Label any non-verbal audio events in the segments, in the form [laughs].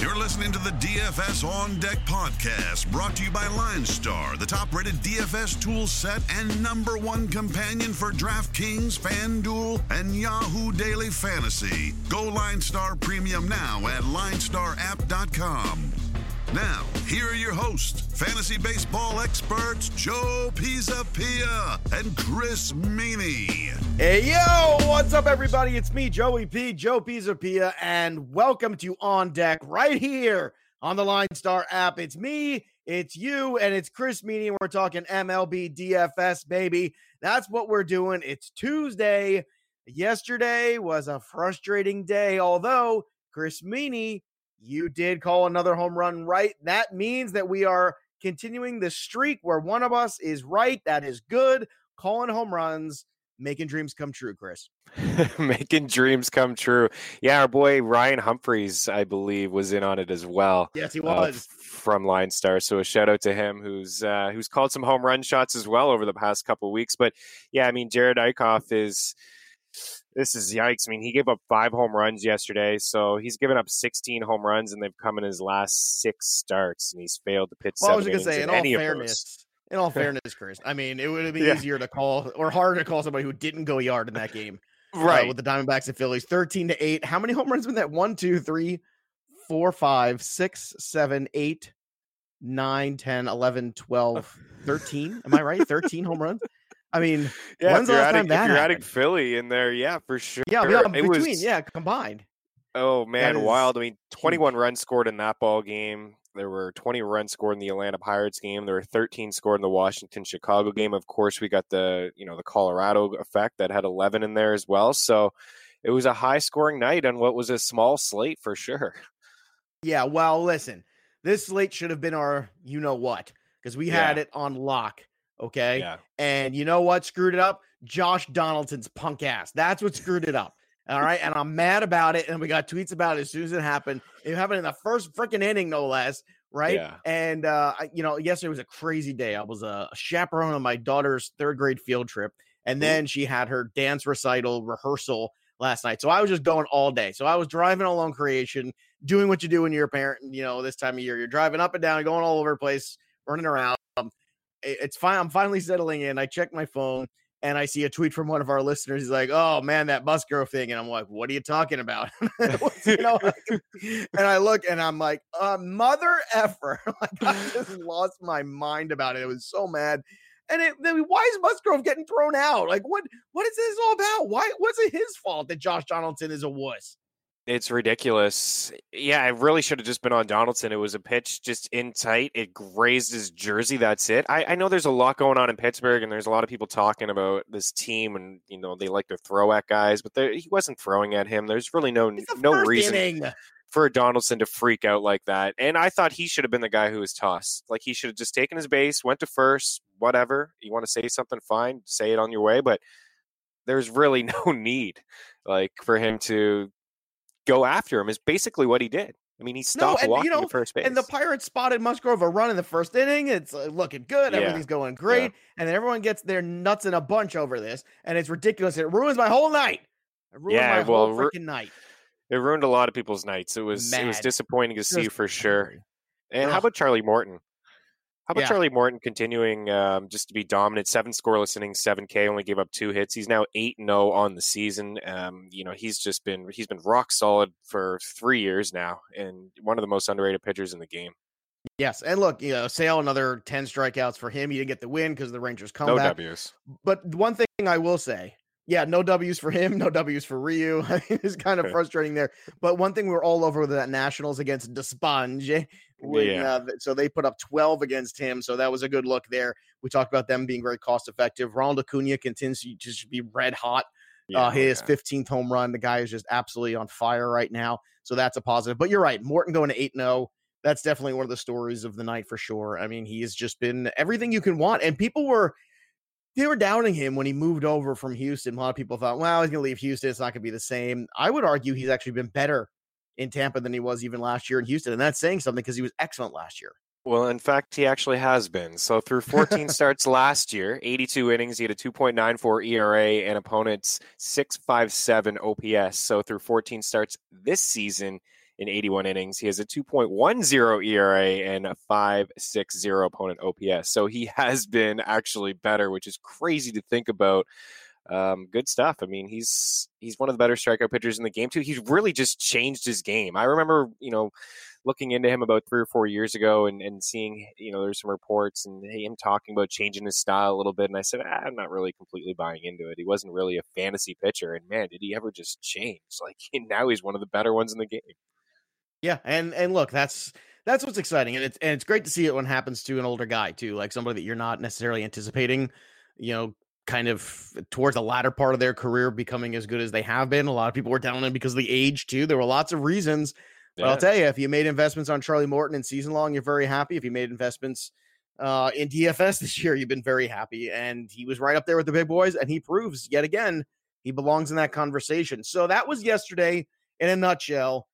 You're listening to the DFS On Deck podcast, brought to you by LineStar, the top rated DFS tool set and number one companion for DraftKings, FanDuel, and Yahoo Daily Fantasy. Go LineStar Premium now at linestarapp.com. Now, here are your hosts, fantasy baseball experts Joe Pisapia and Chris Meaney. Hey, yo, what's up, everybody? It's me, Joey P, Joe Pisapia, and welcome to On Deck right here on the Line Star app. It's me, it's you, and it's Chris Meaney. We're talking MLB DFS, baby. That's what we're doing. It's Tuesday. Yesterday was a frustrating day, although Chris Meaney you did call another home run right. That means that we are continuing the streak where one of us is right. That is good. Calling home runs, making dreams come true, Chris. [laughs] making dreams come true. Yeah, our boy Ryan Humphreys, I believe, was in on it as well. Yes, he was. Uh, from Line Star. So a shout out to him who's uh, who's called some home run shots as well over the past couple weeks. But yeah, I mean Jerad Eickhoff is this is yikes. I mean, he gave up five home runs yesterday, so he's given up 16 home runs, and they've come in his last six starts, and he's failed to pitch. Well, I was going to say, in, in all fairness, in all [laughs] fairness, Chris, I mean, it would have been yeah. easier to call or harder to call somebody who didn't go yard in that game, uh, right? Uh, with the Diamondbacks and Phillies, 13 to eight. How many home runs been that? One, two, three, four, five, six, seven, eight, nine, 10, 11, 12, 13. Am I right? 13 home runs. I mean, yeah, when's the last adding, time that if you're happened? adding Philly in there, yeah, for sure. Yeah, yeah it between, was, yeah, combined. Oh man, wild! I mean, 21 huge. runs scored in that ball game. There were 20 runs scored in the Atlanta Pirates game. There were 13 scored in the Washington Chicago game. Of course, we got the you know the Colorado effect that had 11 in there as well. So it was a high scoring night on what was a small slate for sure. Yeah, well, listen, this slate should have been our you know what because we yeah. had it on lock Okay. Yeah. And you know what screwed it up? Josh Donaldson's punk ass. That's what screwed it up. All right. And I'm mad about it. And we got tweets about it as soon as it happened. It happened in the first freaking inning, no less. Right. Yeah. And, uh, you know, yesterday was a crazy day. I was a chaperone on my daughter's third grade field trip. And then she had her dance recital rehearsal last night. So I was just going all day. So I was driving along creation, doing what you do when you're a parent, you know, this time of year. You're driving up and down, going all over the place, running around Um, it's fine. I'm finally settling in. I check my phone and I see a tweet from one of our listeners. He's like, "Oh man, that Musgrove thing," and I'm like, "What are you talking about?" [laughs] you [laughs] know, and I look and I'm like, uh, "Mother effer!" [laughs] like I just lost my mind about it. I was so mad. And it, why is Musgrove getting thrown out? Like, what? What is this all about? Why? was it his fault that Josh Donaldson is a wuss? It's ridiculous. Yeah, it really should have just been on Donaldson. It was a pitch just in tight. It grazed his jersey. That's it. I, I know there's a lot going on in Pittsburgh, and there's a lot of people talking about this team, and you know they like to throw at guys, but he wasn't throwing at him. There's really no no reason inning. for Donaldson to freak out like that. And I thought he should have been the guy who was tossed. Like he should have just taken his base, went to first, whatever. You want to say something, fine, say it on your way, but there's really [laughs] no need like for him to go after him is basically what he did. I mean, he stopped no, and, walking you know, to first base. And the Pirates spotted Musgrove a run in the first inning. It's uh, looking good. Yeah. Everything's going great. Yeah. And then everyone gets their nuts in a bunch over this. And it's ridiculous. It ruins my whole night. It ruined yeah, my well, whole freaking night. It ruined a lot of people's nights. It was Mad. it was disappointing to see for sure. And how about Charlie Morton? How about yeah. Charlie Morton continuing um, just to be dominant? Seven scoreless innings, seven K, only gave up two hits. He's now eight and zero oh on the season. Um, you know, he's just been he's been rock solid for three years now, and one of the most underrated pitchers in the game. Yes, and look, you know, Sale another ten strikeouts for him. He didn't get the win because the Rangers come no back. W's. But one thing I will say, yeah, no W's for him, no W's for Ryu. [laughs] it's kind of frustrating there. But one thing we are all over with that Nationals against Despaigne. [laughs] When, yeah. Uh, so they put up 12 against him. So that was a good look there. We talked about them being very cost effective. Ronald Acuna continues to just be red hot. Yeah, uh, his yeah. 15th home run. The guy is just absolutely on fire right now. So that's a positive. But you're right. Morton going to 8 0. That's definitely one of the stories of the night for sure. I mean, he has just been everything you can want. And people were they were doubting him when he moved over from Houston. A lot of people thought, well, he's going to leave Houston. It's not going to be the same. I would argue he's actually been better in Tampa than he was even last year in Houston. And that's saying something because he was excellent last year. Well, in fact, he actually has been. So through 14 [laughs] starts last year, 82 innings, he had a 2.94 ERA and opponents 657 OPS. So through 14 starts this season, in 81 innings. He has a 2.10 ERA and a 5.60 opponent OPS. So he [laughs] has been actually better, which is crazy to think about. Um, good stuff. I mean, he's he's one of the better strikeout pitchers in the game too. He's really just changed his game. I remember, you know, looking into him about three or four years ago and, and seeing, you know, there's some reports and him talking about changing his style a little bit. And I said, ah, I'm not really completely buying into it. He wasn't really a fantasy pitcher. And man, did he ever just change? Like [laughs] now he's one of the better ones in the game. Yeah. And, and look, that's, that's what's exciting. And it's, and it's great to see it when it happens to an older guy too, like somebody that you're not necessarily anticipating, you know, kind of towards the latter part of their career becoming as good as they have been. A lot of people were down on him because of the age too. There were lots of reasons. But yeah. I'll tell you, if you made investments on Charlie Morton in season long, you're very happy. If you made investments uh, in DFS [laughs] this year, you've been very happy. And he was right up there with the big boys, and he proves yet again he belongs in that conversation. So that was yesterday in a nutshell.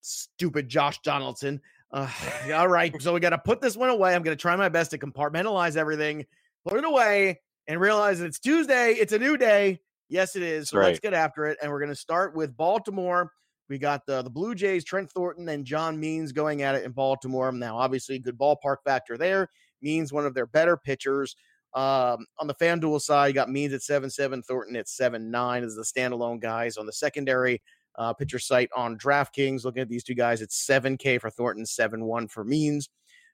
Stupid Josh Donaldson. Uh, [laughs] all right, so we got to put this one away. I'm going to try my best to compartmentalize everything, put it away, and realize that it's Tuesday. It's a new day. Yes, it is. So right. let's get after it. And we're going to start with Baltimore. We got the, the Blue Jays, Trent Thornton and John Means going at it in Baltimore. Now, obviously, good ballpark factor there. Means one of their better pitchers. Um, on the FanDuel side, you got Means at 7 7, Thornton at 7 9 as the standalone guys. On the secondary uh, pitcher site on DraftKings, looking at these two guys, it's 7K for Thornton, 7 1 for Means.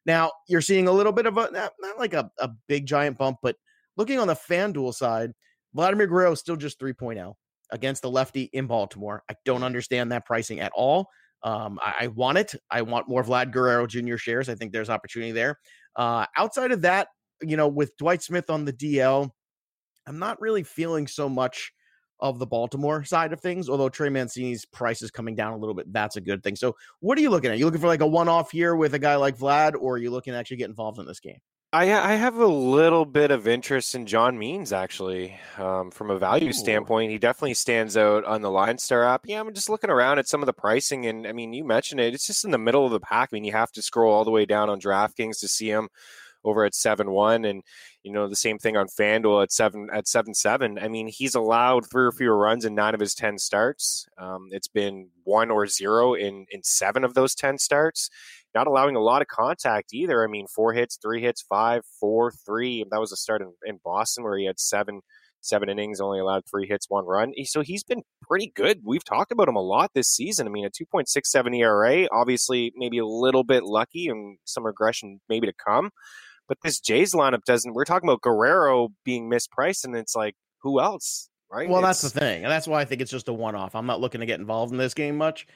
Now, you're seeing a little bit of a, not, not like a, a big giant bump, but looking on the FanDuel side, Vladimir Guerrero is still just 3.0 against the lefty in Baltimore. I don't understand that pricing at all. Um, I, I, want it. I want more Vlad Guerrero Jr. shares. I think there's opportunity there. Uh, outside of that, you know, with Dwight Smith on the DL, I'm not really feeling so much of the Baltimore side of things, although Trey Mancini's price is coming down a little bit. That's a good thing. So, what are you looking at? Are you looking for like a one off here with a guy like Vlad, or are you looking to actually get involved in this game? I I have a little bit of interest in John Means actually. Um, from a value Ooh. standpoint, he definitely stands out on the Line Star app. Yeah, I'm just looking around at some of the pricing, and I mean, you mentioned it. It's just in the middle of the pack. I mean, you have to scroll all the way down on DraftKings to see him over at seven one, and you know the same thing on FanDuel at seven at seven seven. I mean, he's allowed three or fewer runs in nine of his ten starts. Um, it's been one or zero in in seven of those ten starts not allowing a lot of contact either. I mean, four hits, three hits, five, four, three. That was a start in, in Boston where he had seven seven innings, only allowed three hits, one run. So he's been pretty good. We've talked about him a lot this season. I mean, a 2.67 ERA, obviously maybe a little bit lucky and some regression maybe to come. But this Jays lineup doesn't. We're talking about Guerrero being mispriced, and it's like, who else? Right? Well, it's, that's the thing. And that's why I think it's just a one off. I'm not looking to get involved in this game much.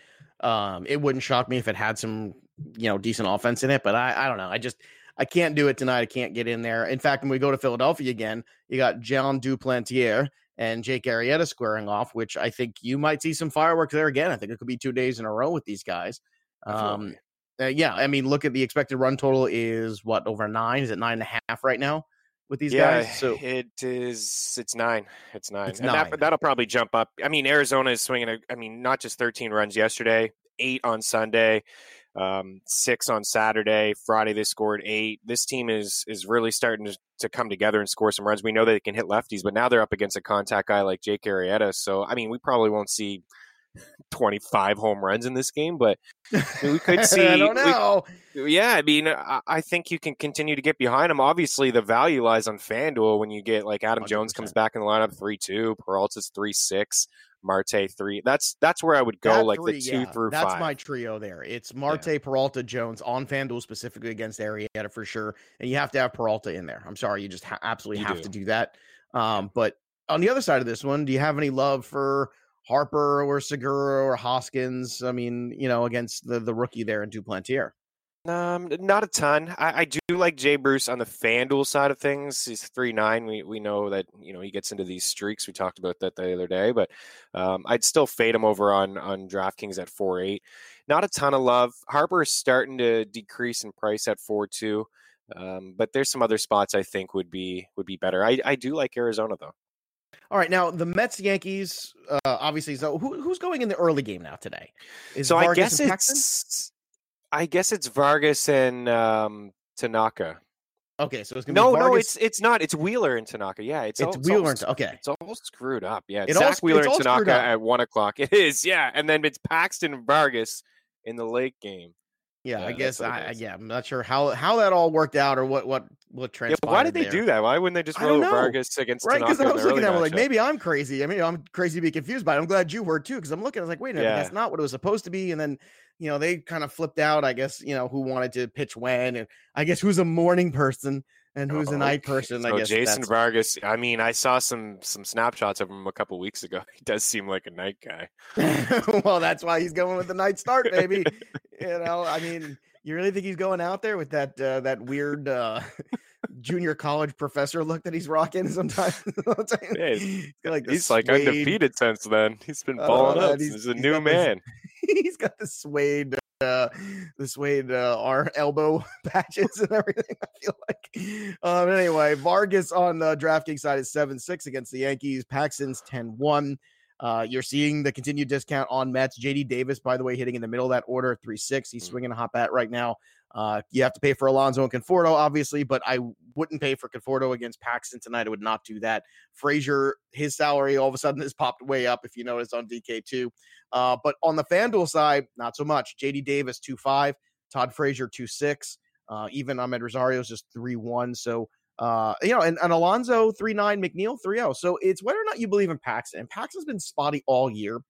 Um, it wouldn't shock me if it had some, you know, decent offense in it, but I, I don't know. I just I can't do it tonight. I can't get in there. In fact, when we go to Philadelphia again, you got Jon Duplantier and Jake Arrieta squaring off, which I think you might see some fireworks there again. I think it could be two days in a row with these guys. Um, uh, yeah, I mean, look at the expected run total is what over nine? Is it nine and a half right now? with these yeah, guys. So it is. It's nine. It's nine. It's and nine. That, that'll probably jump up. I mean, Arizona is swinging. A, I mean, not just 13 runs yesterday, eight on Sunday, um, six on Saturday. Friday they scored eight. This team is is really starting to, to come together and score some runs. We know they can hit lefties, but now they're up against a contact guy like Jake Arrieta. So I mean, we probably won't see 25 home runs in this game, but we could [laughs] see. I don't know. We, yeah, I mean, I, I, think you can continue to get behind him. Obviously, the value lies on FanDuel when you get like Adam 100%. Jones comes back in the lineup three two, Peralta's three six, Marte three. That's that's where I would go, that like three, the two yeah, through that's five. my trio there. It's Marte, yeah. Peralta, Jones on FanDuel specifically against Arrieta for sure, and you have to have Peralta in there. I'm sorry, you just ha- absolutely you have do. to do that. Um, but on the other side of this one, do you have any love for? Harper or Segura or Hoskins. I mean, you know, against the the rookie there in Duplantier. Um, not a ton. I, I, do like Jay Bruce on the FanDuel side of things. He's three nine. We we know that you know he gets into these streaks. We talked about that the other day, but um, I'd still fade him over on on DraftKings at four eight. Not a ton of love. Harper is starting to decrease in price at four two, um, but there's some other spots I think would be would be better. I I do like Arizona though. All right, now the Mets Yankees, uh, obviously. So who, who's going in the early game now today? Is so Vargas I guess it's, I guess it's Vargas and um, Tanaka. Okay, so it's gonna be no, no, it's it's not. It's Wheeler and Tanaka. Yeah, it's it's, all, Wheeler. It's all, and, okay, it's all screwed up. Yeah, it's it Zach all, Wheeler and Tanaka at one o'clock. [laughs] It is. Yeah, and then it's Paxton and Vargas in the late game. Yeah, I guess I yeah, I'm not sure how how that all worked out or what what what transpired. Yeah, why did they there. do that? Why wouldn't they just roll Vargas against right? Because I was looking at it like maybe I'm crazy. I mean, I'm crazy to be confused by it. I'm glad you were too because I'm looking. I was like, wait a minute, yeah. that's not what it was supposed to be. And then you know they kind of flipped out. I guess you know who wanted to pitch when, and I guess who's a morning person and who's oh, a night person. So I guess Jason Vargas. I mean, I saw some some snapshots of him a couple weeks ago. [laughs] He does seem like a night guy. [laughs] well, that's why he's going with the night start, baby. [laughs] you know, I mean you really think he's going out there with that uh, that weird uh, junior college professor look that he's rocking sometimes? yeah, he's, like, he's like undefeated since then. He's been balling uh, up. He's, he's a he's new man. [laughs] He's got the suede uh, the suede uh, our elbow [laughs] patches and everything. I feel like. Um, anyway, Vargas on the DraftKings side is seven six against the Yankees. Paxton's 10-1. Uh, you're seeing the continued discount on Mets. JD Davis, by the way, hitting in the middle of that order, 3 6. He's mm. swinging a hot bat right now. Uh, you have to pay for Alonso and Conforto, obviously, but I wouldn't pay for Conforto against Paxton tonight. I would not do that. Frazier, his salary all of a sudden has popped way up, if you notice on DK2. Uh, but on the FanDuel side, not so much. JD Davis, 2 5. Todd Frazier, 2 6. Uh, even Amed Rosario's just 3 1. So uh, you know, and, and Alonso 3 9, McNeil 3 0. So it's whether or not you believe in Paxton. And Paxton's been spotty all year.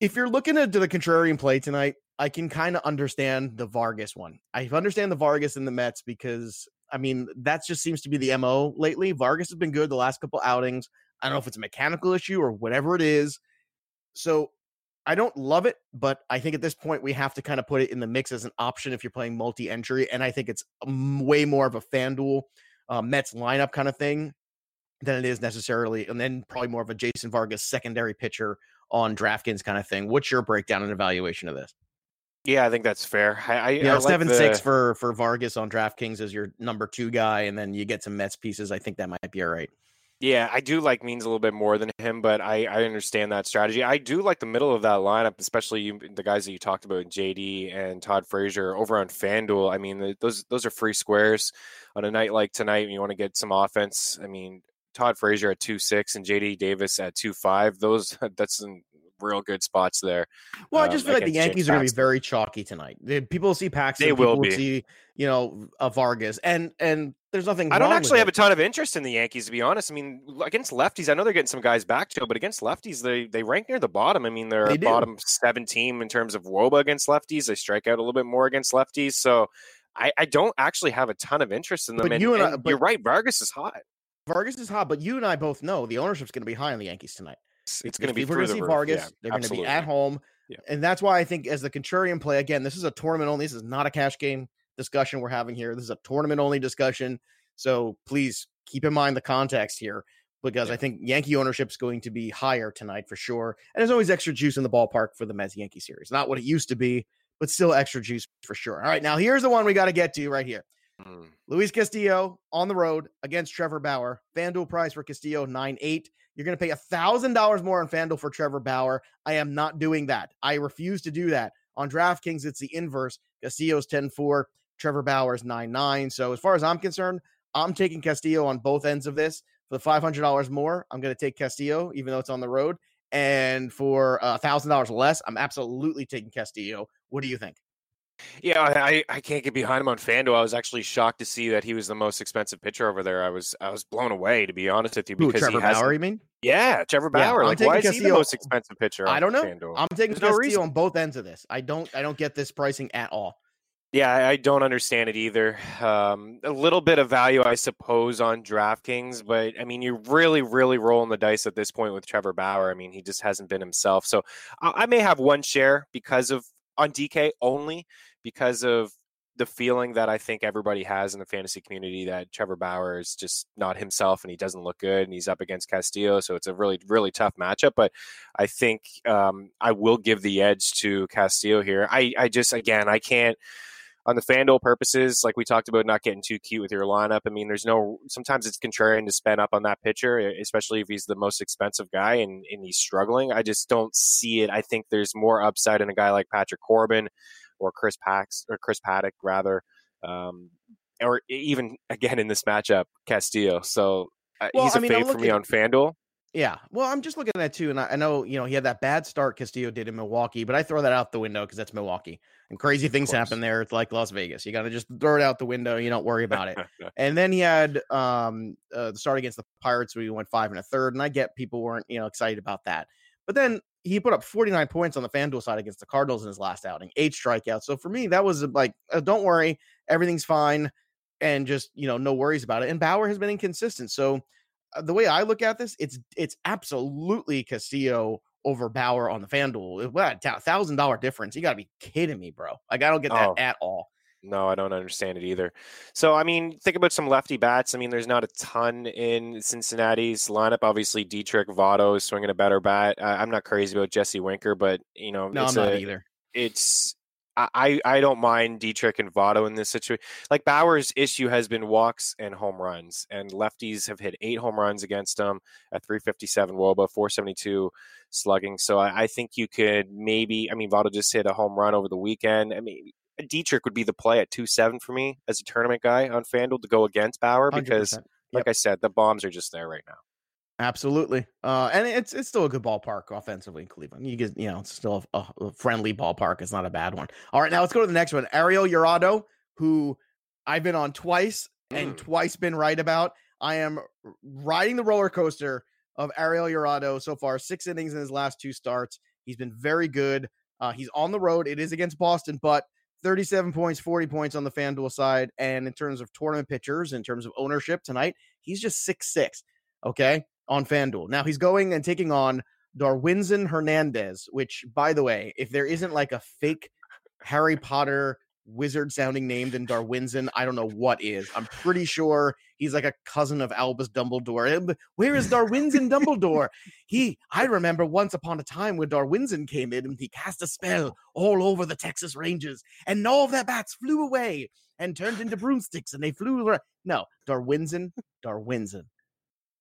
If you're looking at the contrarian play tonight, I can kind of understand the Vargas one. I understand the Vargas and the Mets because, I mean, that just seems to be the MO lately. Vargas has been good the last couple outings. I don't know if it's a mechanical issue or whatever it is. So I don't love it, but I think at this point we have to kind of put it in the mix as an option if you're playing multi entry. And I think it's way more of a FanDuel uh, Mets lineup kind of thing than it is necessarily, and then probably more of a Jason Vargas secondary pitcher on DraftKings kind of thing. What's your breakdown and evaluation of this? Yeah, I think that's fair. I, I, you know, I like seven the... six for for Vargas on DraftKings as your number two guy, and then you get some Mets pieces. I think that might be all right. Yeah, I do like Means a little bit more than him, but I, I understand that strategy. I do like the middle of that lineup, especially you, the guys that you talked about, JD and Todd Frazier over on FanDuel. I mean, those those are free squares on a night like tonight. you want to get some offense. I mean, Todd Frazier at two six and JD Davis at two five. Those [laughs] that's real good spots there. Well, I just um, feel like the Yankees are going to be very chalky tonight. People see Paxton. They will be. see you know a Vargas, and and there's nothing. I don't actually have it. a ton of interest in the Yankees, to be honest. I mean, against lefties, I know they're getting some guys back to, but against lefties, they they rank near the bottom. I mean, they're they a bottom seven team in terms of WOBA against lefties. They strike out a little bit more against lefties, so I, I don't actually have a ton of interest in them. But and, you and, and I, you're right, Vargas is hot. Vargas is hot, but you and I both know the ownership's going to be high on the Yankees tonight. It's, going to be. We're going to see Vargas. Yeah, they're going to be at home, yeah. and that's why I think as the contrarian play again, this is a tournament only. This is not a cash game discussion we're having here. This is a tournament only discussion. So please keep in mind the context here because yeah. I think Yankee ownership is going to be higher tonight for sure. And there's always extra juice in the ballpark for the Mets Yankee series. Not what it used to be, but still extra juice for sure. All right, now here's the one we got to get to right here. Mm. Luis Castillo on the road against Trevor Bauer. FanDuel price for Castillo, 9 8. You're going to pay a $1,000 more on FanDuel for Trevor Bauer. I am not doing that. I refuse to do that. On DraftKings, it's the inverse. Castillo's 10 4, Trevor Bauer's 9 9. So, as far as I'm concerned, I'm taking Castillo on both ends of this. For the $500 more, I'm going to take Castillo, even though it's on the road. And for a $1,000 less, I'm absolutely taking Castillo. What do you think? Yeah, I, I can't get behind him on FanDuel. I was actually shocked to see that he was the most expensive pitcher over there. I was I was blown away to be honest with you because Trevor Bauer, you mean? Yeah, Trevor Bauer. Yeah, like, why is Castillo. he the most expensive pitcher? I don't know. FanDuel? I'm taking There's Castillo no on both ends of this. I don't I don't get this pricing at all. Yeah, I don't understand it either. Um, a little bit of value, I suppose, on DraftKings, but I mean, you're really, really rolling the dice at this point with Trevor Bauer. I mean, he just hasn't been himself. So I, I may have one share because of on DK only because of the feeling that I think everybody has in the fantasy community that Trevor Bauer is just not himself and he doesn't look good and he's up against Castillo. So it's a really, really tough matchup. But I think um, I will give the edge to Castillo here. I, I just, again, I can't. On the FanDuel purposes, like we talked about, not getting too cute with your lineup. I mean, there's no. Sometimes it's contrarian to spend up on that pitcher, especially if he's the most expensive guy and, and he's struggling. I just don't see it. I think there's more upside in a guy like Patrick Corbin or Chris Pax or Chris Paddack rather, um, or even again in this matchup Castillo. So uh, well, he's a mean, fave for me on FanDuel. Yeah. Well, I'm just looking at that too. And I, I, know, you know, he had that bad start Castillo did in Milwaukee, but I throw that out the window because that's Milwaukee and crazy things happen there. It's like Las Vegas. You got to just throw it out the window. You don't worry about it. [laughs] and then he had um, uh, the start against the Pirates where he went five and a third. And I get people weren't, you know, excited about that. But then he put up 49 points on the FanDuel side against the Cardinals in his last outing, eight strikeouts. So for me, that was like, uh, don't worry, everything's fine. And just, you know, no worries about it. And Bauer has been inconsistent. So, uh, Uh, the way I look at this, it's it's absolutely Castillo over Bauer on the FanDuel. What a thousand dollar difference? You got to be kidding me, bro! Like I don't get that oh. at all. No, I don't understand it either. So, I mean, think about some lefty bats. I mean, there's not a ton in Cincinnati's lineup. Obviously, Dietrich Votto is swinging a better bat. I'm not crazy about Jesse Winker, but you know, no, I'm not a, either. It's I, I don't mind Dietrich and Votto in this situation. Like Bauer's issue has been walks and home runs, and lefties have hit eight home runs against him at 357 Woba, 472 slugging. So I, I think you could maybe. I mean, Votto just hit a home run over the weekend. I mean, Dietrich would be the play at two seven for me as a tournament guy on FanDuel to go against Bauer because, yep. like I said, the bombs are just there right now. Absolutely. Uh, and it's it's still a good ballpark offensively in Cleveland. You get you know it's still a, a, friendly ballpark. It's not a bad one. All right, now let's go to the next one. Ariel Jurado, who I've been on twice and mm. twice been right about. I am riding the roller coaster of Ariel Jurado so far. Six innings in his last two starts. He's been very good. Uh, he's on the road. It is against Boston, but 37 points, 40 points on the FanDuel side. And in terms of tournament pitchers, in terms of ownership tonight, he's just six six. Okay on FanDuel. Now he's going and taking on Darwinzon Hernandez, which, by the way, if there isn't like a fake Harry Potter wizard sounding name than Darwinzon, I don't know what is. I'm pretty sure he's like a cousin of Albus Dumbledore. Where is Darwinzon Dumbledore? He, I remember once upon a time when Darwinzon came in and he cast a spell all over the Texas Rangers, and all of their bats flew away and turned into broomsticks, and they flew. No, Darwinzon, Darwinzon.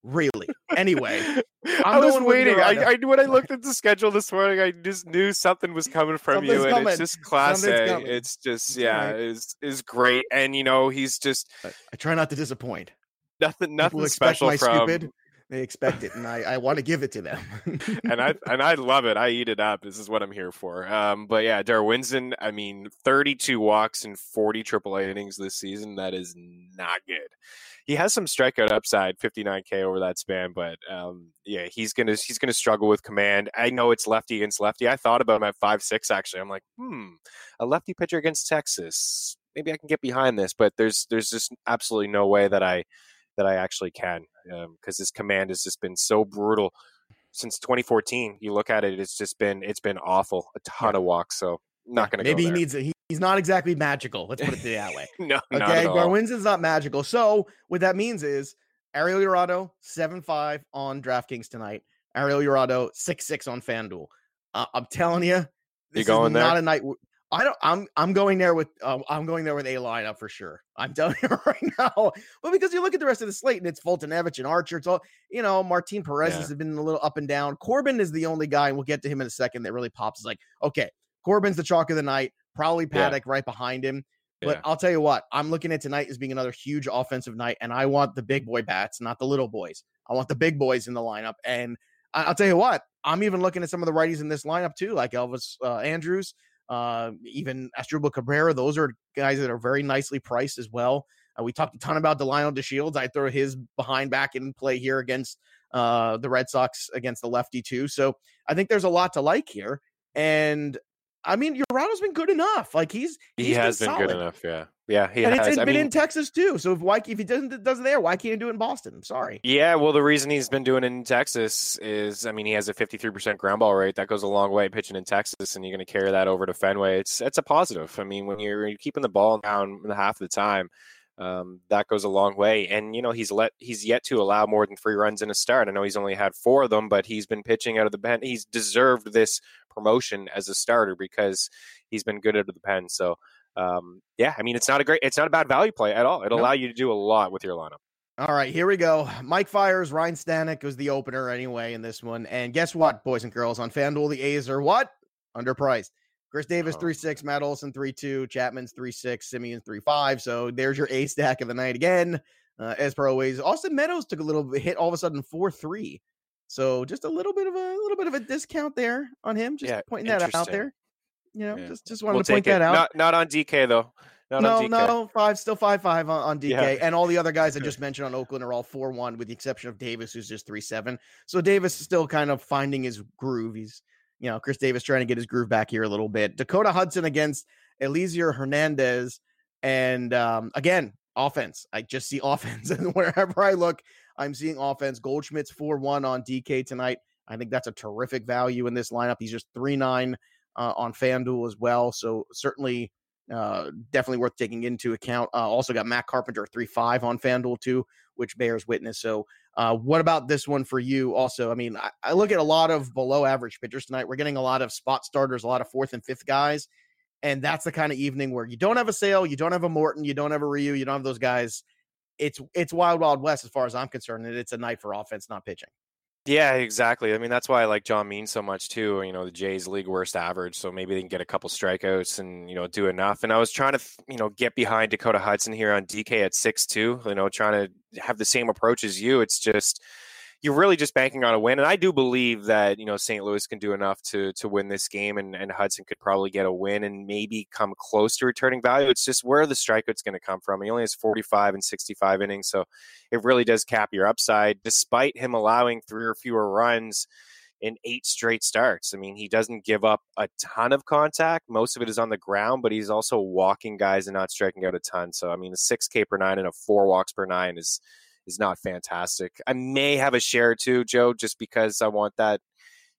Really? Anyway, [laughs] I'm i was waiting. I, I, when I looked at the schedule this morning, I just knew something was coming from you, and it's just class A. It's just yeah, right. is is great, and you know he's just. I, try not to disappoint. Nothing, nothing People special from. Stupid. They expect it, and I, I want to give it to them. and I and I love it. I eat it up. This is what I'm here for. Um, but yeah, Darwinzon. I mean, 32 walks and 40 AAA innings this season. That is not good he has some strikeout upside, 59k over that span, but um, yeah, he's gonna he's gonna struggle with command. I know it's lefty against lefty. I thought about him at five six actually. I'm like, hmm, a lefty pitcher against Texas. Maybe I can get behind this, but there's there's just absolutely no way that I that I actually can because um, his command has just been so brutal since 2014. You look at it, it's just been it's been awful. A ton yeah. of walks. So not going to maybe he needs a, he, he's not exactly magical. Let's put it that way. [laughs] no, okay. Darwinzon is not magical. So what that means is Ariel Jurado seven five on DraftKings tonight. Ariel Jurado six six on FanDuel. Uh, I'm telling you, this you going is not a night. I don't. I'm I'm going there with uh, I'm going there with a lineup for sure. I'm telling [laughs] you right now. Well, because you look at the rest of the slate and it's Foltynewicz and Archer. It's all you know. Martin Perez yeah. has been a little up and down. Corbin is the only guy, and we'll get to him in a second. That really pops. Is like okay, Corbin's the chalk of the night. Probably Paddack yeah. right behind him. But yeah. I'll tell you what, I'm looking at tonight as being another huge offensive night, and I want the big boy bats, not the little boys. I want the big boys in the lineup. And I'll tell you what, I'm even looking at some of the righties in this lineup too, like Elvis uh, Andrus, uh, even Asdrubal Cabrera. Those are guys that are very nicely priced as well. Uh, we talked a ton about Delino DeShields. I throw his behind back in play here against uh, the Red Sox against the lefty too. So I think there's a lot to like here. And I mean, Jurado's been good enough. Like he's, he's he has been, been good enough. Yeah, yeah, he and has. it's been mean, in Texas too. So if why if he doesn't does it there, why can't he do it in Boston? I'm sorry. Yeah, well, the reason he's been doing it in Texas is, I mean, he has a 53 percent ground ball rate. That goes a long way pitching in Texas, and you're going to carry that over to Fenway. It's it's a positive. I mean, when you're, you're keeping the ball down half the time, um, that goes a long way. And you know, he's let he's yet to allow more than three runs in a start. I know he's only had four of them, but he's been pitching out of the pen. He's deserved this promotion as a starter because he's been good out of the pen. So um, yeah, I mean, it's not a great, it's not a bad value play at all. It'll nope. allow you to do a lot with your lineup. All right, here we go. Mike Fiers, Ryne Stanek was the opener anyway in this one. And guess what, boys and girls, on FanDuel, the A's are what? Underpriced. Khris Davis, 3 6, Matt Olson, 3 2, Chapman's 3 6, Semien's 3 5. So there's your A stack of the night again. Uh, as per always, Austin Meadows took a little hit all of a sudden 4 3. So just a little bit of a, a little bit of a discount there on him. Just yeah, pointing that out there. You know, yeah. just just wanted we'll to point that out. Not not on DK though. Not no, no, five, still five five on, on DK, yeah. and all the other guys I just mentioned on Oakland are all four one, with the exception of Davis, who's just three seven. So Davis is still kind of finding his groove. He's, you know, Khris Davis trying to get his groove back here a little bit. Dakota Hudson against Elieser Hernandez, and um, again, offense. I just see [laughs] offense, and wherever I look, I'm seeing offense. Goldschmidt's four one on DK tonight. I think that's a terrific value in this lineup. He's just three nine uh, on FanDuel as well, so certainly uh, definitely worth taking into account. Uh, also got Matt Carpenter three five on FanDuel too, which bears witness. So, uh, what about this one for you? Also, I mean, I, I, look at a lot of below average pitchers tonight. We're getting a lot of spot starters, a lot of fourth and fifth guys, and that's the kind of evening where you don't have a Sale, you don't have a Morton, you don't have a Ryu, you don't have those guys. It's it's wild wild west as far as I'm concerned, and it's a night for offense, not pitching. Yeah, exactly. I mean, that's why I like John Means so much too. You know, the Jays league worst average, so maybe they can get a couple strikeouts and you know do enough. And I was trying to you know get behind Dakota Hudson here on DK at six two. You know, trying to have the same approach as you. It's just you're really just banking on a win. And I do believe that, you know, St. Louis can do enough to to win this game and, and Hudson could probably get a win and maybe come close to returning value. It's just where the strikeout's going to come from. He only has 45 and 65 innings, so it really does cap your upside, despite him allowing three or fewer runs in eight straight starts. I mean, he doesn't give up a ton of contact. Most of it is on the ground, but he's also walking guys and not striking out a ton. So, I mean, a six K per nine and a four walks per nine is is not fantastic. I may have a share or two, Joe, just because I want that.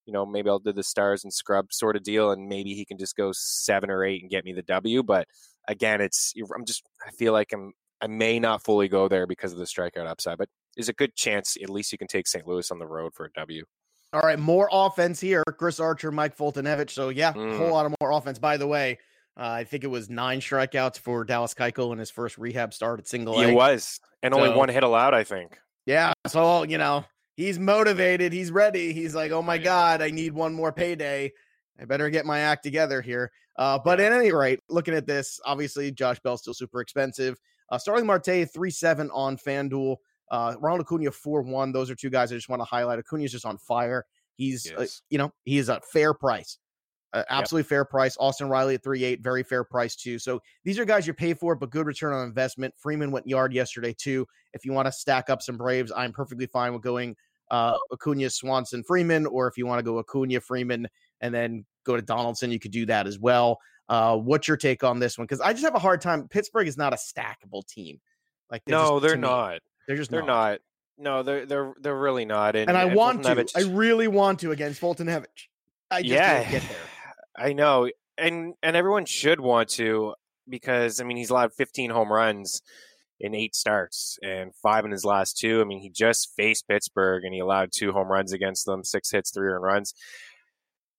You know, maybe I'll do the stars and scrub sort of deal, and maybe he can just go seven or eight and get me the W. But again, it's I'm just I feel like I'm I may not fully go there because of the strikeout upside, but there's a good chance at least you can take St. Louis on the road for a W. All right, more offense here. Chris Archer, Mike Foltynewicz. So yeah, a mm. whole lot of more offense. By the way, uh, I think it was nine strikeouts for Dallas Keuchel in his first rehab start at single A. It was, and so, only one hit allowed, I think. Yeah, so you know he's motivated, he's ready. He's like, oh my god, I need one more payday. I better get my act together here. Uh, but at any rate, looking at this, obviously Josh Bell's still super expensive. Uh, Starling Marte three seven on FanDuel. Uh, Ronald Acuna four one. Those are two guys I just want to highlight. Acuna's just on fire. He's uh, yes. uh, you know he is a fair price. Uh, absolutely yep. fair price. Austin Riley at three eight, very fair price too. So these are guys you pay for, but good return on investment. Freeman went yard yesterday too. If you want to stack up some Braves, I'm perfectly fine with going uh, Acuna, Swanson, Freeman, or if you want to go Acuna, Freeman, and then go to Donaldson, you could do that as well. Uh, what's your take on this one? Because I just have a hard time. Pittsburgh is not a stackable team. Like they're no, just, they're not. Me, they're just they're not. not. No, they're they're they're really not. And, and I and want to. I really want to against Fulton Foltynewicz. I just yeah. Can't get there. I know, and and everyone should want to because I mean he's allowed 15 home runs in eight starts and five in his last two. I mean he just faced Pittsburgh and he allowed two home runs against them, six hits, three earned runs.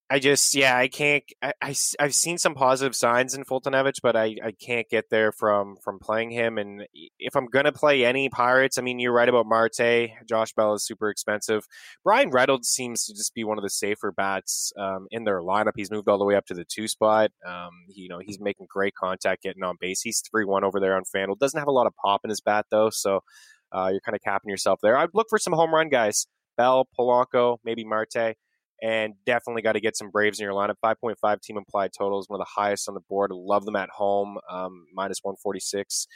I just, yeah, I can't. I, I have seen some positive signs in Foltynewicz, but I, I can't get there from from playing him. And if I'm gonna play any Pirates, I mean, you're right about Marte. Josh Bell is super expensive. Bryan Reynolds seems to just be one of the safer bats um, in their lineup. He's moved all the way up to the two spot. Um, he, you know, he's making great contact, getting on base. He's three one over there on Fanduel. Doesn't have a lot of pop in his bat though, so uh, you're kind of capping yourself there. I'd look for some home run guys. Bell, Polanco, maybe Marte and definitely got to get some Braves in your lineup. 5.5 team implied totals, one of the highest on the board. Love them at home, um, minus 146.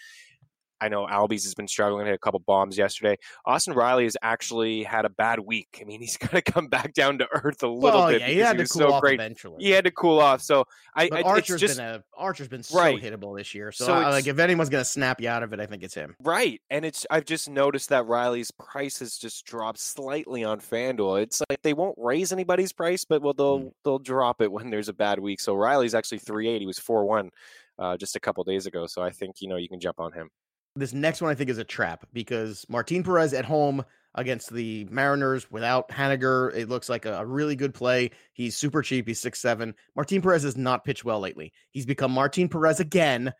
I know Albies has been struggling, hit a couple bombs yesterday. Austin Riley has actually had a bad week. I mean, he's [laughs] got to come back down to earth a little well, bit. Yeah, he had he to cool so off great. eventually. He had to cool off. So I, but I Archer's just, been a, Archer's been so right. hittable this year. So, so I, like, if anyone's going to snap you out of it, I think it's him. Right, and it's I've just noticed that Riley's price has just dropped slightly on FanDuel. It's like they won't raise anybody's price, but well, they'll mm. they'll drop it when there's a bad week. So Riley's actually three eight. He was four one. Uh, just a couple days ago. So I think you know you can jump on him. This next one I think is a trap because Martin Perez at home against the Mariners without Haniger, it looks like a, really good play. He's super cheap. He's six seven. Martin Perez has not pitched well lately. He's become Martin Perez again.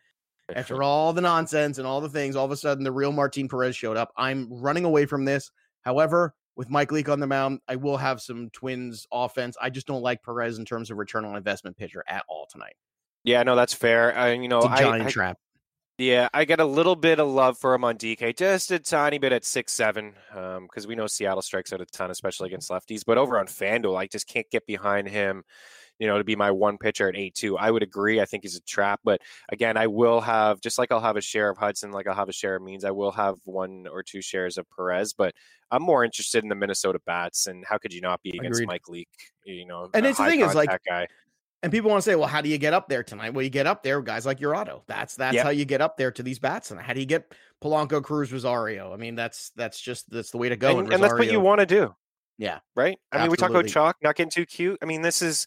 After all the nonsense and all the things, all of a sudden the real Martin Perez showed up. I'm running away from this. However, with Mike Leake on the mound, I will have some Twins offense. I just don't like Perez in terms of return on investment pitcher at all tonight. Yeah, no, that's fair. Uh, you know, it's a giant I, trap. Yeah, I get a little bit of love for him on DK, just a tiny bit at six seven, because um, we know Seattle strikes out a ton, especially against lefties. But over on Fanduel, I just can't get behind him. You know, to be my one pitcher at eight two, I would agree. I think he's a trap, but again, I will have just like I'll have a share of Hudson, like I'll have a share of Means. I will have one or two shares of Perez, but I'm more interested in the Minnesota bats. And how could you not be against Agreed. Mike Leake? You know, and it's the thing is like guy and people want to say, well, how do you get up there tonight? Well, you get up there, guys like Jurado. That's that's yep. how you get up there to these bats. And how do you get Polanco, Cruz, Rosario? I mean, that's that's just that's the way to go. And, and, and that's what you want to do. Yeah. Right. I Absolutely. mean, we talk about chalk, not getting too cute. I mean, this is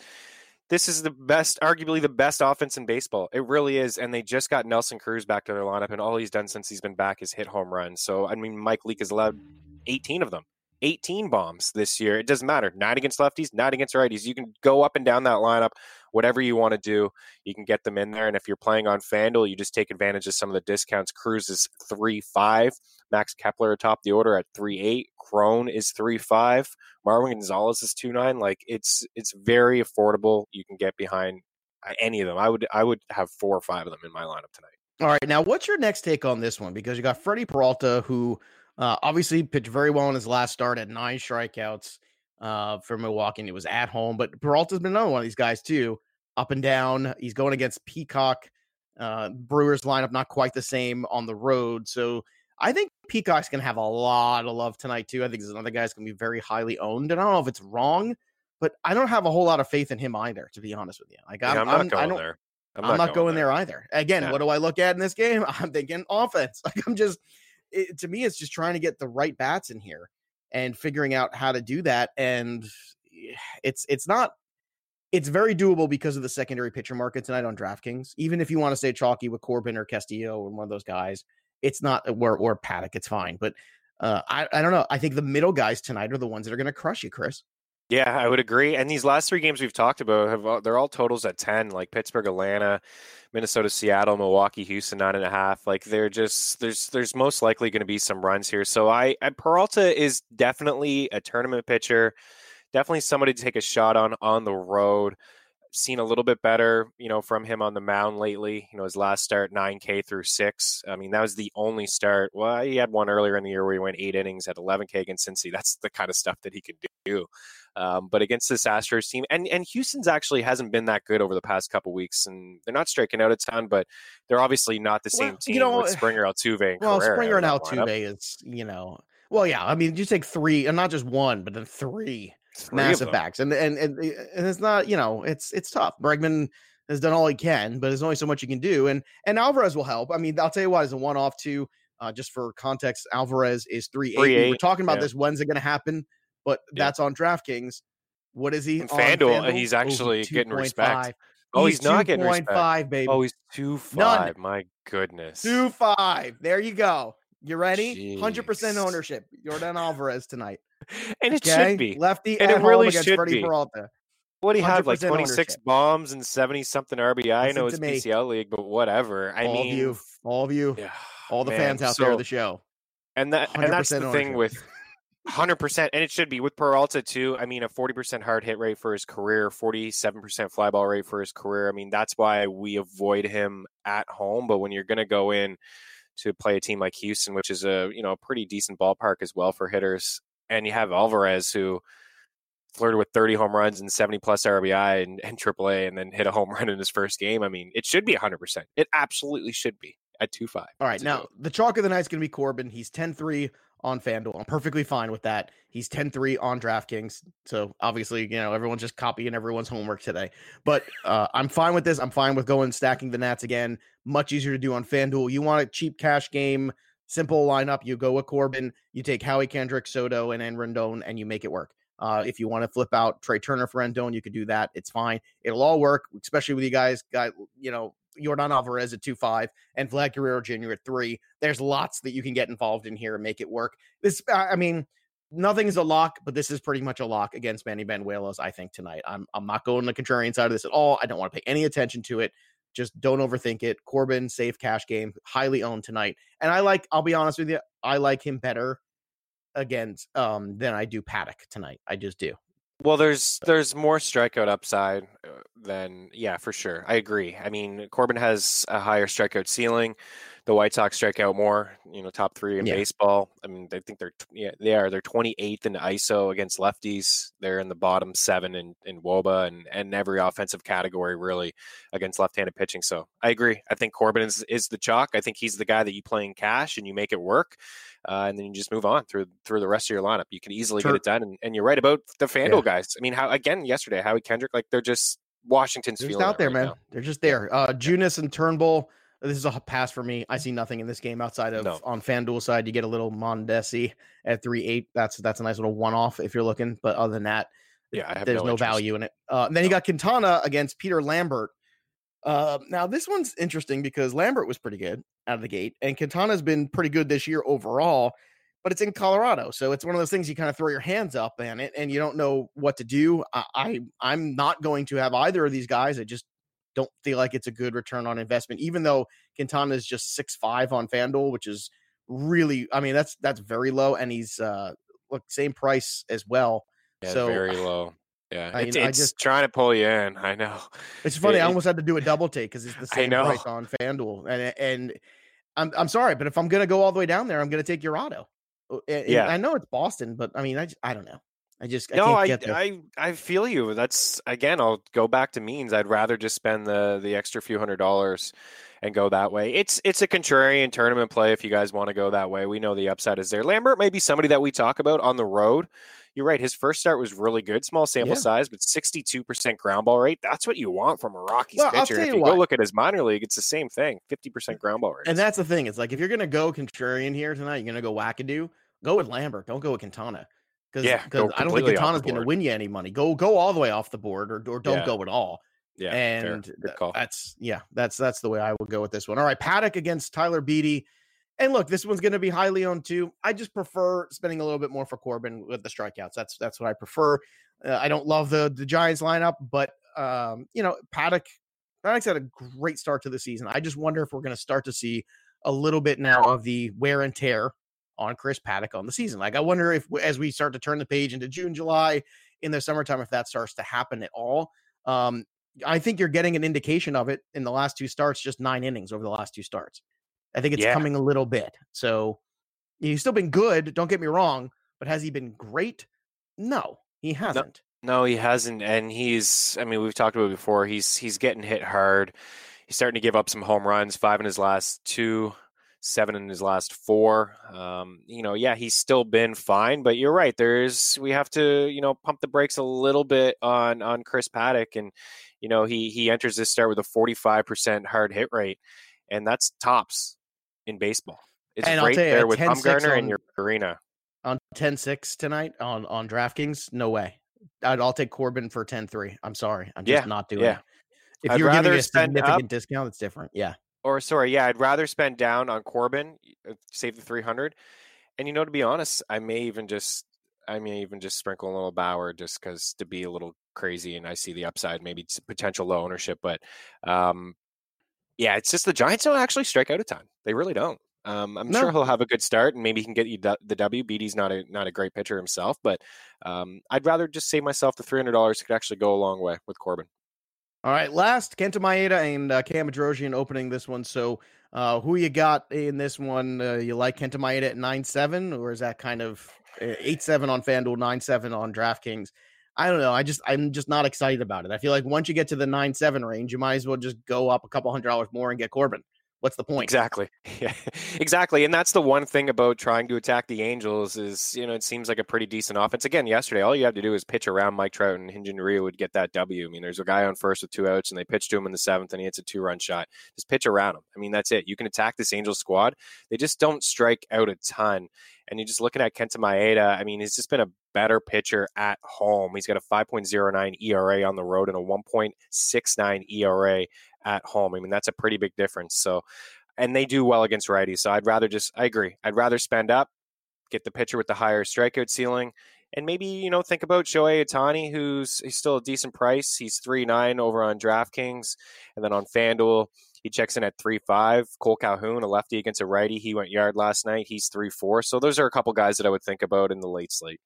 this is the best, arguably the best offense in baseball. It really is. And they just got Nelson Cruz back to their lineup, and all he's done since he's been back is hit home runs. So I mean, Mike Leake has allowed 18 of them. 18 bombs this year. It doesn't matter. Nine against lefties, nine against righties. You can go up and down that lineup, whatever you want to do. You can get them in there. And if you're playing on FanDuel, you just take advantage of some of the discounts. Cruz is 3 5. Max Kepler atop the order at 3 8. Cron is 3 5. Marwin Gonzalez is 2 9. Like it's it's very affordable. You can get behind uh, any of them. I would I would have four or five of them in my lineup tonight. All right. Now, what's your next take on this one? Because you got Freddie Peralta, who uh, obviously, pitched very well in his last start at nine strikeouts uh, for Milwaukee. And it was at home, but Peralta's been another one of these guys too, up and down. He's going against Peacock. Uh, Brewers lineup not quite the same on the road, so I think Peacock's going to have a lot of love tonight too. I think there's another guy's going to be very highly owned, and I don't know if it's wrong, but I don't have a whole lot of faith in him either. To be honest with you, like I'm, yeah, I'm not I'm, going there. I'm, I'm not, not, going, there. there either. Again, yeah. what do I look at in this game? [laughs] I'm thinking offense. [laughs] Like I'm just it, to me, it's just trying to get the right bats in here and figuring out how to do that. And it's it's not it's very doable because of the secondary pitcher market tonight on DraftKings. Even if you want to stay chalky with Corbin or Castillo or one of those guys, it's not or or Paddack. It's fine. But uh, I I don't know. I think the middle guys tonight are the ones that are going to crush you, Chris. Yeah, I would agree. And these last three games we've talked about have they're all totals at ten, like Pittsburgh, Atlanta, Minnesota, Seattle, Milwaukee, Houston, nine and a half. Like they're just there's there's most likely going to be some runs here. So I, I Peralta is definitely a tournament pitcher, definitely somebody to take a shot on on the road seen a little bit better, you know, from him on the mound lately. You know, his last start, 9K through six. I mean, that was the only start. Well, he had one earlier in the year where he went eight innings at 11K against Cincy. That's the kind of stuff that he could do. Um, but against this Astros team, and and Houston's actually hasn't been that good over the past couple weeks, and they're not striking out a ton, but they're obviously not the same well, team you know, with Springer, Altuve, and well, Correa Springer and Altuve is you know, well, yeah, I mean, you take three, and not just one, but then three Three massive backs, and, and and and it's not you know it's it's tough. Bregman has done all he can, but there's only so much he can do, and and Alvarez will help. I mean, I'll tell you what, as a one off too, uh, just for context, Alvarez is three eight. We're talking about yeah. this. When's it going to happen? But yeah. that's on DraftKings. What is he? On FanDuel, FanDuel? he's actually oh, getting respect. 5. Oh, he's, he's not getting respect. Five, baby. Oh, he's two five. None. My goodness. Two five. There you go. You ready? Hundred percent ownership. Yordan Alvarez tonight [laughs] and it okay? should be lefty, and it really should Freddie be. Peralta. What do you have? Like twenty six bombs and seventy something RBI. I know it's PCL league, but whatever. I all mean, of you, all of you, yeah, all the man. fans out so, there of the show, and that and that's the ownership. thing with. Hundred percent, and it should be with Peralta too. I mean, a forty percent hard hit rate for his career, forty-seven percent fly ball rate for his career. I mean, that's why we avoid him at home. But when you're going to go in to play a team like Houston, which is a you know a pretty decent ballpark as well for hitters, and you have Alvarez who flirted with 30 home runs and 70 plus RBI and, and AAA and then hit a home [laughs] run in his first game. I mean, it should be 100%. It absolutely should be at 2 5. All right. Now, the chalk of the night is going to be Corbin. He's 10 3 on FanDuel. I'm perfectly fine with that. He's 10 3 on DraftKings. So obviously, you know, everyone's just copying everyone's homework today. But uh, I'm fine with this. I'm fine with going stacking the Nats again. Much easier to do on FanDuel. You want a cheap cash game simple lineup. You go with Corbin, you take Howie Kendrick, Soto, and then Rendon, and you make it work. Uh, if you want to flip out Trea Turner for Rendon, you could do that. It's fine. It'll all work, especially with you guys. Got you know Yordan Alvarez at two five and Vlad Guerrero Jr. at three. There's lots that you can get involved in here and make it work. This, I mean, nothing is a lock, but this is pretty much a lock against Manny Banuelos. I think tonight. I'm I'm not going the contrarian side of this at all. I don't want to pay any attention to it. Just don't overthink it. Corbin, safe cash game, highly owned tonight. And I like, I'll be honest with you, I like him better against um than I do Paddack tonight. I just do. Well, there's there's more strikeout upside than yeah, for sure. I agree. I mean, Corbin has a higher strikeout ceiling. the White Sox strike out more. You know, top three in yeah. baseball. I mean, I think they're yeah they are. They're 28th in ISO against lefties. They're in the bottom seven in in WOBA and and every offensive category really against left-handed pitching. So I agree. I think Corbin is is the chalk. I think he's the guy that you play in cash and you make it work. Uh, and then you just move on through through the rest of your lineup. You can easily get it done. And, and, you're right about the FanDuel yeah. guys. I mean, how again yesterday, Howie Kendrick, like they're just Washington's just out there, right man. Now. They're just there. Uh, Junis and Turnbull. This is a pass for me. I see nothing in this game outside of no. on FanDuel side. You get a little Mondesi at three eight. That's that's a nice little one off if you're looking. But other than that, yeah, there's no, no value in it. Uh, and then no. you got Quintana against Peter Lambert. Uh, now this one's interesting because Lambert was pretty good out of the gate, and Quintana's been pretty good this year overall but it's in Colorado. So it's one of those things you kind of throw your hands up in it and you don't know what to do. I, I am not going to have either of these guys. I just don't feel like it's a good return on investment, even though Quintana is just six five on FanDuel, which is really I mean, that's that's very low. And he's uh look, same price as well. Yeah, so very low. Yeah, I, it's, it's just trying to pull you in. I know. [laughs] It's funny. It, I almost had to do a double take because it's the same price on FanDuel, and and I'm I'm sorry, but if I'm gonna go all the way down there, I'm gonna take Eduardo. And yeah, I know it's Boston, but I mean, I, I don't know. I just I no, I, I I feel you. That's again, I'll go back to means. I'd rather just spend the the extra few hundred dollars and go that way. It's it's a contrarian tournament play if you guys want to go that way. We know the upside is there. Lambert may be somebody that we talk about on the road. You're right. His first start was really good, small sample yeah. size, but 62% ground ball rate. That's what you want from a Rockies well, pitcher. If you, you go look at his minor league, it's the same thing 50% ground ball rate. And that's the thing. It's like if you're going to go contrarian here tonight, you're going to go wackadoo go with Lambert. Don't go with Quintana. Because yeah, I don't think Quintana's going to win you any money. Go go all the way off the board, or or don't yeah. go at all. Yeah, and that's yeah, that's that's the way I would go with this one. All right, Paddack against Tyler Beede. And look, this one's going to be highly owned too. I just prefer spending a little bit more for Corbin with the strikeouts. That's that's what I prefer. Uh, I don't love the the Giants lineup, but um, you know, Paddack Paddack's had a great start to the season. I just wonder if we're going to start to see a little bit now of the wear and tear on Chris Paddack on the season. Like, I wonder if as we start to turn the page into June, July, in the summertime, if that starts to happen at all. Um, I think you're getting an indication of it in the last two starts, just nine innings over the last two starts. I think it's yeah. coming a little bit. So he's still been good. Don't get me wrong, but has he been great? No, he hasn't. No, no he hasn't. And he's, I mean, we've talked about it before. He's, he's getting hit hard. He's starting to give up some home runs, five in his last two seven in his last four. Um, you know, yeah, he's still been fine, but you're right. There's we have to you know pump the brakes a little bit on on Chris Paddack, and you know he he enters this start with a 45 percent hard hit rate, and that's tops in baseball. It's and right there with Bumgarner and your arena on 10-6 tonight on on DraftKings. No way. I'd, I'll take Corbin for 10-3. I'm sorry, I'm just yeah, not doing yeah. it. If I'd you're giving a significant up, discount, it's different. Yeah or sorry, yeah, I'd rather spend down on Corbin, uh, save the 300. And you know, to be honest, I may even just, I may even just sprinkle a little Bauer just because to be a little crazy and I see the upside, maybe potential low ownership. But um, yeah, it's just the Giants don't actually strike out a ton. They really don't. Um, I'm no. sure he'll have a good start and maybe he can get you the W. Beede's not a not a great pitcher himself, but um, I'd rather just save myself the three hundred dollars. Could actually go a long way with Corbin. All right, last Kenta Maeda and uh, Cam Bedrosian opening this one. So, uh, who you got in this one? Uh, you like Kenta Maeda at nine seven, or is that kind of uh, eight seven on FanDuel, nine seven on DraftKings? I don't know. I just I'm just not excited about it. I feel like once you get to the nine seven range, you might as well just go up a couple hundred dollars more and get Corbin what's the point? Exactly. [laughs] Yeah, exactly. And that's the one thing about trying to attack the Angels is, you know, it seems like a pretty decent offense. Again, yesterday, all you have to do is pitch around Mike Trout and Hyun Jin would get that W. I mean, there's a guy on first with two outs and they pitch to him in the seventh and he hits a two run shot. Just pitch around him. I mean, that's it. You can attack this Angels squad. They just don't strike out a ton. And you're just looking at Kenta Maeda. I mean, he's just been a better pitcher at home. He's got a 5.09 ERA on the road and a 1.69 ERA at home. I mean, that's a pretty big difference. So and they do well against righties. So I'd rather just, I agree. I'd rather spend up, get the pitcher with the higher strikeout ceiling, and maybe you know think about Shohei Ohtani, who's he's still a decent price. He's three nine over on DraftKings, and then on FanDuel he checks in at three five. Cole Calhoun, a lefty against a righty, he went yard last night. He's three four. So those are a couple guys that I would think about in the late slate.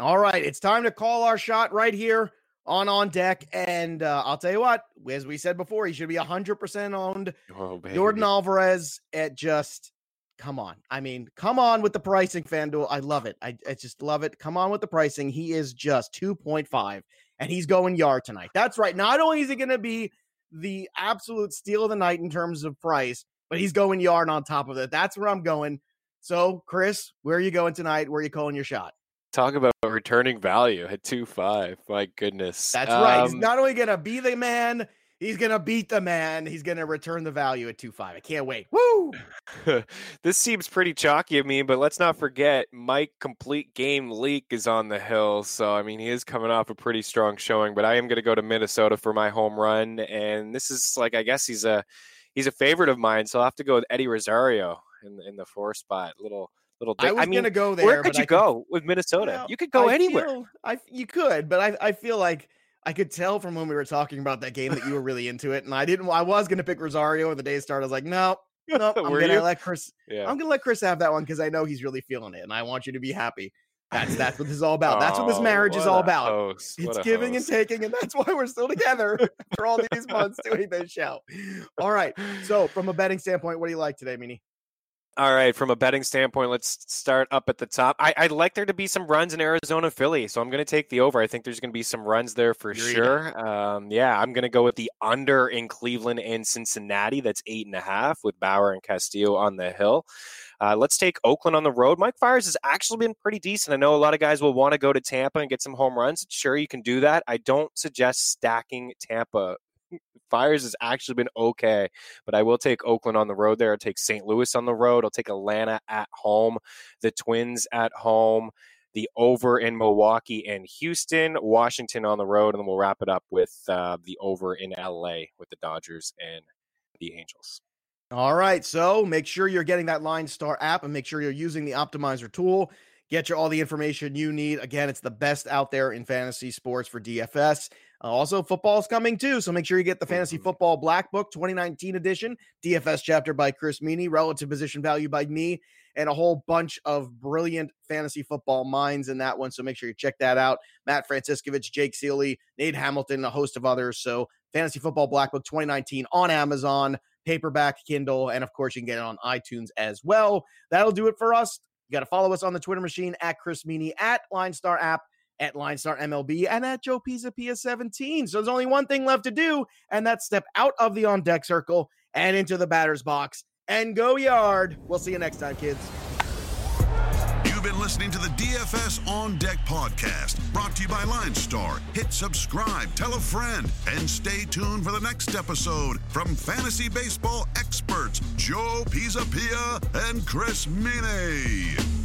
All right, it's time to call our shot right here on on deck. And uh, I'll tell you what, as we said before, he should be 100% owned. Oh, Yordan Alvarez at just come on. I mean, come on with the pricing, FanDuel. I love it. I, I just love it. Come on with the pricing. He is just 2.5 and he's going yard tonight. That's right. Not only is he going to be the absolute steal of the night in terms of price, but he's going yard on top of it. That's where I'm going. So, Chris, where are you going tonight? Where are you calling your shot? Talk about returning value at two five. My goodness, that's um, right. He's um not only gonna be the man, he's gonna beat the man. He's gonna return the value at two five. I can't wait. Woo! [laughs] this seems pretty chalky of me, but let's not forget Mike complete game Leake is on the hill. So I mean, he is coming off a pretty strong showing. But I am gonna go to Minnesota for my home run, and this is like I guess he's a he's a favorite of mine. So I'll have to go with Eddie Rosario in in the four spot. Little little. I was I mean, gonna go there. Where could you go with Minnesota? You, know, you could go I anywhere. Feel, I you could, but I I feel like I could tell from when we were talking about that game that you were really into it, and I didn't. I was gonna pick Rosario, and the day started. I was like, no, no, [laughs] I'm gonna you? let Chris. Yeah. I'm gonna let Chris have that one because I know he's really feeling it, and I want you to be happy. That's that's what this is all about. That's what this oh, marriage oh, is all about. Host. It's giving host. and [laughs] taking, and that's why we're still together for all these months doing this show. All right. So, from a betting standpoint, what do you like today, Meany? All right, from a betting standpoint, let's start up at the top. I, would like there to be some runs in Arizona, Philly, so I'm going to take the over. I think there's going to be some runs there for sure. Um, yeah, I'm going to go with the under in Cleveland and Cincinnati. That's eight and a half with Bauer and Castillo on the hill. Uh, let's take Oakland on the road. Mike Fiers has actually been pretty decent. I know a lot of guys will want to go to Tampa and get some home runs. Sure, you can do that. I don't suggest stacking Tampa Fiers has actually been okay, but I will take Oakland on the road there. I'll take St. Louis on the road. I'll take Atlanta at home, the Twins at home, the over in Milwaukee and Houston, Washington on the road, and then we'll wrap it up with uh, the over in LA with the Dodgers and the Angels. All right. So make sure you're getting that LineStar app and make sure you're using the optimizer tool. Get you all the information you need. Again, it's the best out there in fantasy sports for DFS. Uh, also, football is coming too, so make sure you get the Fantasy mm-hmm. Football Black Book 2019 edition, DFS chapter by Chris Meany, relative position value by me, and a whole bunch of brilliant fantasy football minds in that one. So make sure you check that out. Matt Franciscovich, Jake Ciely, Nate Hamilton, a host of others. So Fantasy Football Black Book 2019 on Amazon, paperback, Kindle, and of course you can get it on iTunes as well. That'll do it for us. You got to follow us on the Twitter machine at Chris Meany at LineStar app at LineStar MLB and at Joe Pisa PS17. So there's only one thing left to do, and that's step out of the on deck circle and into the batter's box and go yard. We'll see you next time, kids. You've been listening to the DFS On Deck podcast, brought to you by LineStar. Hit subscribe, tell a friend, and stay tuned for the next episode from fantasy baseball experts Joe Pisapia and Chris Meany.